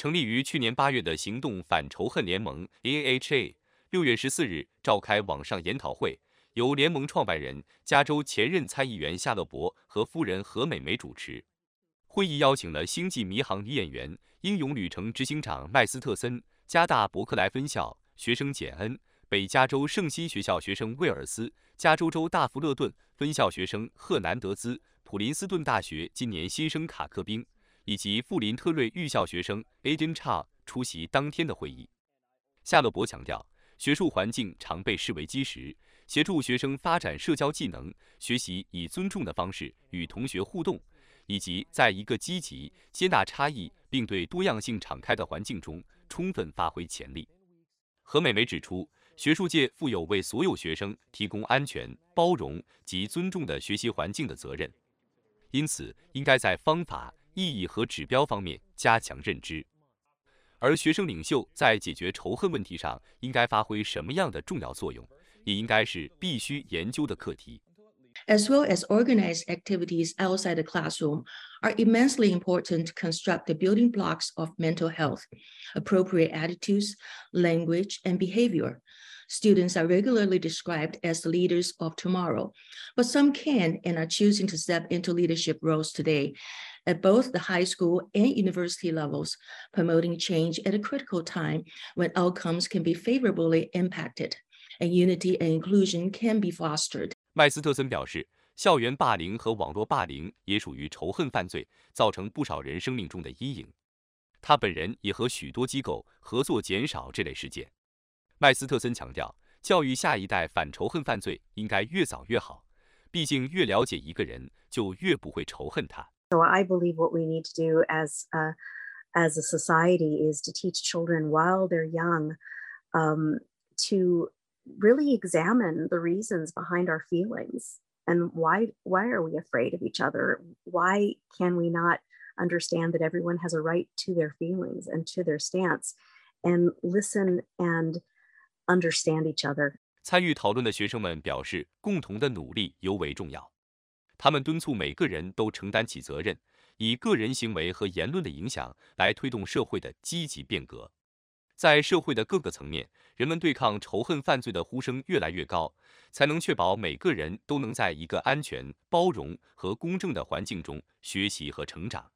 成立于去年八月的行动反仇恨联盟 （AHA） 六月十四日召开网上研讨会，由联盟创办人、加州前任参议员夏勒伯和夫人何美梅主持。会议邀请了《星际迷航》女演员、英勇旅程执行长麦斯特森、加大伯克莱分校学生简恩、北加州圣心学校学生威尔斯、加州州大福勒顿分校学生赫南德兹、普林斯顿大学今年新生卡克宾，以及富林特瑞预校学生 Aiden Cha 出席当天的会议。夏勒伯强调，学术环境常被视为基石，协助学生发展社交技能，学习以尊重的方式与同学互动。以及在一个积极接纳差异并对多样性敞开的环境中充分发挥潜力。何美梅指出，学术界负有为所有学生提供安全、包容及尊重的学习环境的责任，因此应该在方法、意义和指标方面加强认知。而学生领袖在解决仇恨问题上应该发挥什么样的重要作用，也应该是必须研究的课题。as well as organized activities outside the classroom, are immensely important to construct the building blocks of mental health, appropriate attitudes, language, and behavior. Students are regularly described as the leaders of tomorrow, but some can and are choosing to step into leadership roles today at both the high school and university levels, promoting change at a critical time when outcomes can be favorably impacted and unity and inclusion can be fostered. 麦斯特森表示，校园霸凌和网络霸凌也属于仇恨犯罪，造成不少人生命中的阴影。他本人也和许多机构合作，减少这类事件。麦斯特森强调，教育下一代反仇恨犯罪应该越早越好，毕竟越了解一个人，就越不会仇恨他。So I believe what we need to do as a as a society is to teach children while they're young, um, to really examine the reasons behind our feelings and why why are we afraid of each other why can we not understand that everyone has a right to their feelings and to their stance and listen and understand each other 参与讨论的学生们表示，共同的努力尤为重要。 他们敦促每个人都承担起责任，以个人行为和言论的影响来推动社会的积极变革。在社会的各个层面，人们对抗仇恨犯罪的呼声越来越高，才能确保每个人都能在一个安全、包容和公正的环境中学习和成长。